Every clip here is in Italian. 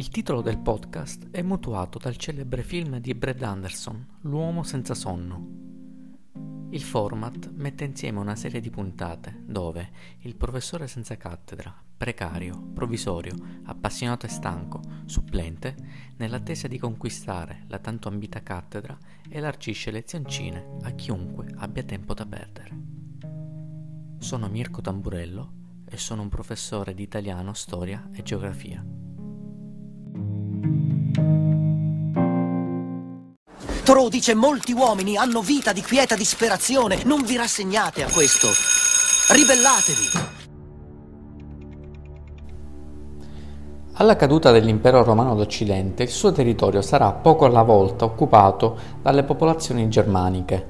Il titolo del podcast è mutuato dal celebre film di Brad Anderson, L'uomo senza sonno. Il format mette insieme una serie di puntate dove il professore senza cattedra, precario, provvisorio, appassionato e stanco, supplente, nell'attesa di conquistare la tanto ambita cattedra, elargisce lezioncine a chiunque abbia tempo da perdere. Sono Mirko Tamburello e sono un professore di italiano, storia e geografia. Tro dice molti uomini hanno vita di quieta disperazione. Non vi rassegnate a questo. Ribellatevi. Alla caduta dell'impero romano d'Occidente il suo territorio sarà poco alla volta occupato dalle popolazioni germaniche,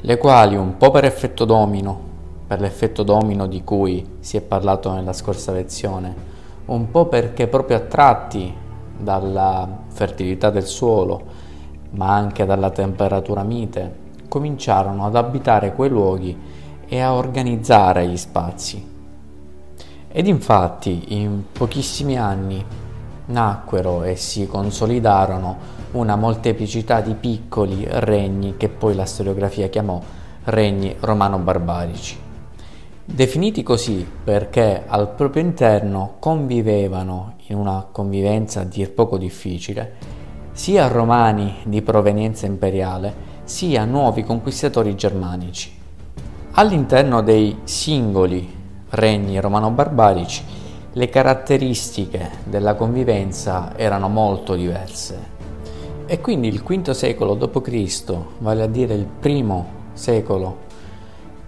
le quali un po' per effetto domino, per l'effetto domino di cui si è parlato nella scorsa lezione, un po' perché proprio attratti dalla fertilità del suolo, ma anche dalla temperatura mite, cominciarono ad abitare quei luoghi e a organizzare gli spazi. Ed infatti in pochissimi anni nacquero e si consolidarono una molteplicità di piccoli regni che poi la storiografia chiamò regni romano-barbarici. Definiti così perché al proprio interno convivevano in una convivenza a dir poco difficile sia romani di provenienza imperiale, sia nuovi conquistatori germanici. All'interno dei singoli regni romano-barbarici le caratteristiche della convivenza erano molto diverse e quindi il V secolo d.C., vale a dire il primo secolo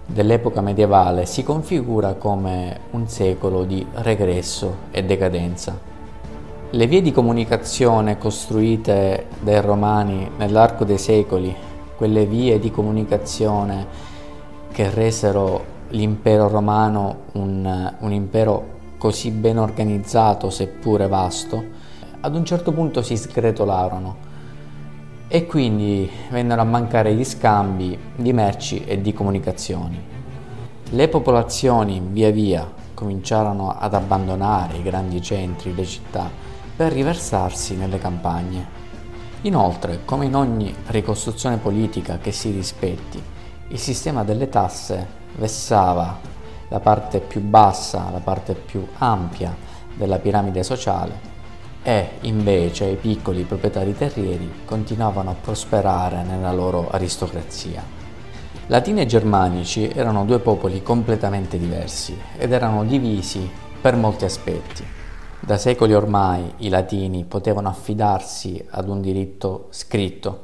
dell'epoca medievale, si configura come un secolo di regresso e decadenza. Le vie di comunicazione costruite dai romani nell'arco dei secoli, quelle vie di comunicazione che resero l'impero romano un, un impero così ben organizzato seppure vasto, ad un certo punto si sgretolarono e quindi vennero a mancare gli scambi di merci e di comunicazioni. Le popolazioni via via cominciarono ad abbandonare i grandi centri, le città, per riversarsi nelle campagne. Inoltre, come in ogni ricostruzione politica che si rispetti, il sistema delle tasse vessava la parte più bassa, la parte più ampia della piramide sociale e invece i piccoli proprietari terrieri continuavano a prosperare nella loro aristocrazia. Latini e germanici erano due popoli completamente diversi ed erano divisi per molti aspetti. Da secoli ormai i latini potevano affidarsi ad un diritto scritto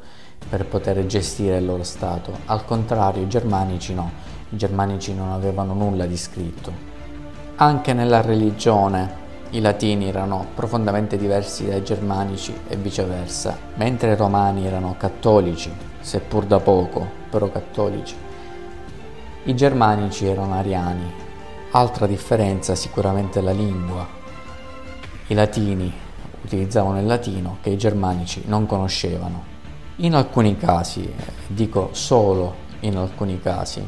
per poter gestire il loro Stato, al contrario i germanici no, i germanici non avevano nulla di scritto. Anche nella religione i latini erano profondamente diversi dai germanici e viceversa, mentre i romani erano cattolici, seppur da poco, però cattolici. I germanici erano ariani. Altra differenza sicuramente la lingua. I latini utilizzavano il latino che i germanici non conoscevano. In alcuni casi, dico solo in alcuni casi,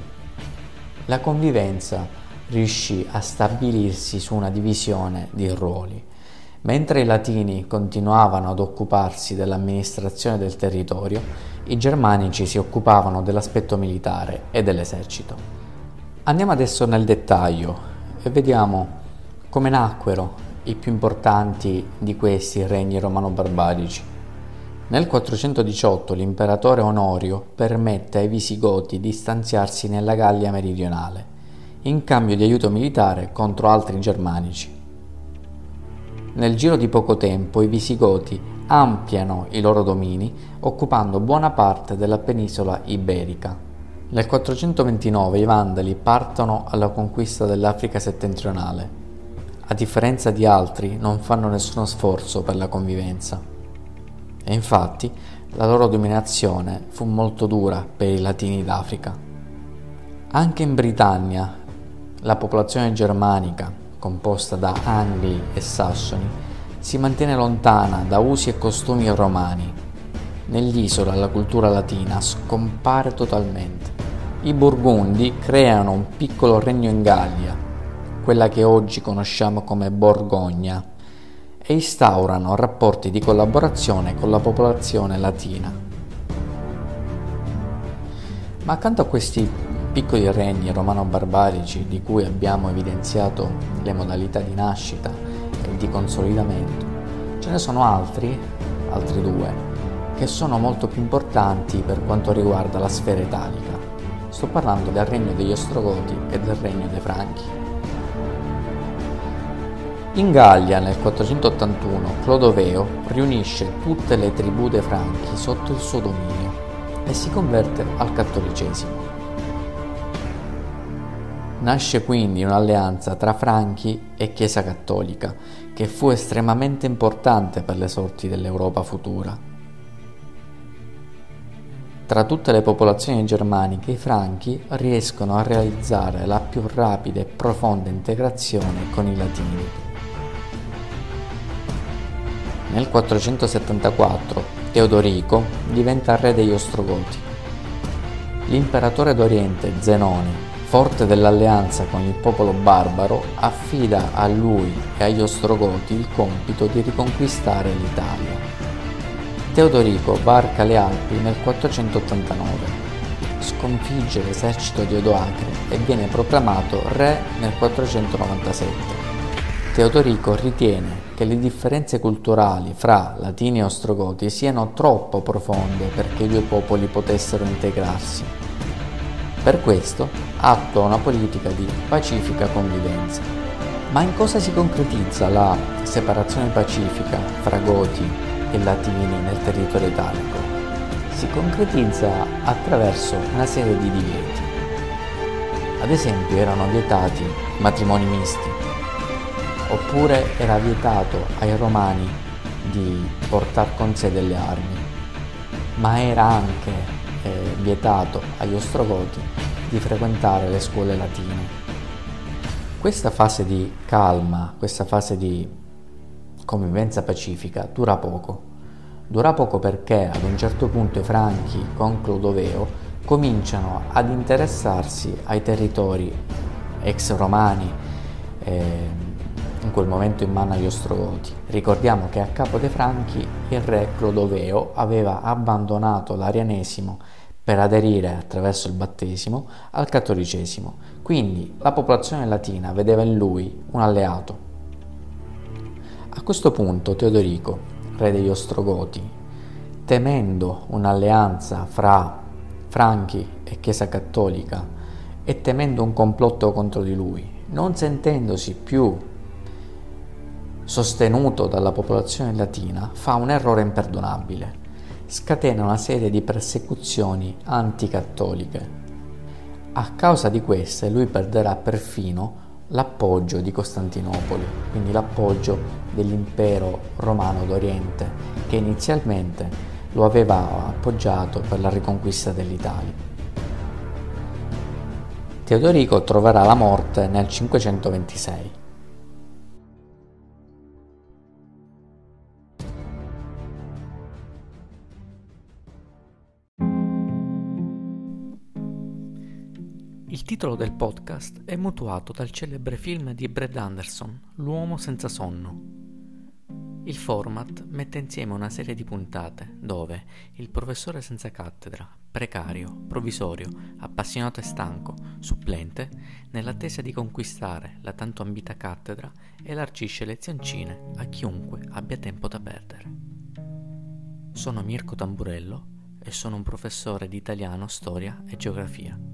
la convivenza riuscì a stabilirsi su una divisione di ruoli. Mentre i latini continuavano ad occuparsi dell'amministrazione del territorio, i germanici si occupavano dell'aspetto militare e dell'esercito. Andiamo adesso nel dettaglio e vediamo come nacquero i più importanti di questi regni romano-barbarici. Nel 418 l'imperatore Onorio permette ai Visigoti di stanziarsi nella Gallia meridionale, in cambio di aiuto militare contro altri germanici. Nel giro di poco tempo i Visigoti ampliano i loro domini occupando buona parte della penisola iberica. Nel 429 i Vandali partono alla conquista dell'Africa settentrionale a differenza di altri, non fanno nessuno sforzo per la convivenza. E infatti la loro dominazione fu molto dura per i latini d'Africa. Anche in Britannia la popolazione germanica, composta da Angli e Sassoni, si mantiene lontana da usi e costumi romani. Nell'isola la cultura latina scompare totalmente. I Burgundi creano un piccolo regno in Gallia, quella che oggi conosciamo come Borgogna, e instaurano rapporti di collaborazione con la popolazione latina. Ma accanto a questi piccoli regni romano-barbarici di cui abbiamo evidenziato le modalità di nascita e di consolidamento, ce ne sono altri, altri due, che sono molto più importanti per quanto riguarda la sfera italica. Sto parlando del regno degli Ostrogoti e del regno dei Franchi. In Gallia nel 481 Clodoveo riunisce tutte le tribù dei Franchi sotto il suo dominio e si converte al cattolicesimo. Nasce quindi un'alleanza tra Franchi e Chiesa cattolica che fu estremamente importante per le sorti dell'Europa futura. Tra tutte le popolazioni germaniche i Franchi riescono a realizzare la più rapida e profonda integrazione con i Latini. Nel 474 Teodorico diventa re degli Ostrogoti. L'imperatore d'Oriente Zenone, forte dell'alleanza con il popolo barbaro, affida a lui e agli Ostrogoti il compito di riconquistare l'Italia. Teodorico varca le Alpi nel 489, sconfigge l'esercito di Odoacre e viene proclamato re nel 497. Teodorico ritiene che le differenze culturali fra latini e ostrogoti siano troppo profonde perché i due popoli potessero integrarsi. Per questo attua una politica di pacifica convivenza. Ma in cosa si concretizza la separazione pacifica fra goti e latini nel territorio italico? Si concretizza attraverso una serie di divieti. Ad esempio erano vietati matrimoni misti, oppure era vietato ai romani di portare con sé delle armi, ma era anche eh, vietato agli ostrogoti di frequentare le scuole latine. Questa fase di calma, questa fase di convivenza pacifica dura poco. Dura poco perché ad un certo punto i franchi con Clodoveo cominciano ad interessarsi ai territori ex romani. Eh, in quel momento in mano agli Ostrogoti. Ricordiamo che a capo dei Franchi il re Clodoveo aveva abbandonato l'arianesimo per aderire attraverso il battesimo al cattolicesimo, quindi la popolazione latina vedeva in lui un alleato. A questo punto Teodorico, re degli Ostrogoti, temendo un'alleanza fra Franchi e Chiesa cattolica e temendo un complotto contro di lui, non sentendosi più sostenuto dalla popolazione latina, fa un errore imperdonabile. Scatena una serie di persecuzioni anticattoliche. A causa di queste lui perderà perfino l'appoggio di Costantinopoli, quindi l'appoggio dell'impero romano d'Oriente, che inizialmente lo aveva appoggiato per la riconquista dell'Italia. Teodorico troverà la morte nel 526. Il titolo del podcast è mutuato dal celebre film di Brad Anderson, L'uomo senza sonno. Il format mette insieme una serie di puntate dove il professore senza cattedra, precario, provvisorio, appassionato e stanco, supplente, nell'attesa di conquistare la tanto ambita cattedra, elargisce lezioncine a chiunque abbia tempo da perdere. Sono Mirko Tamburello e sono un professore di italiano, storia e geografia.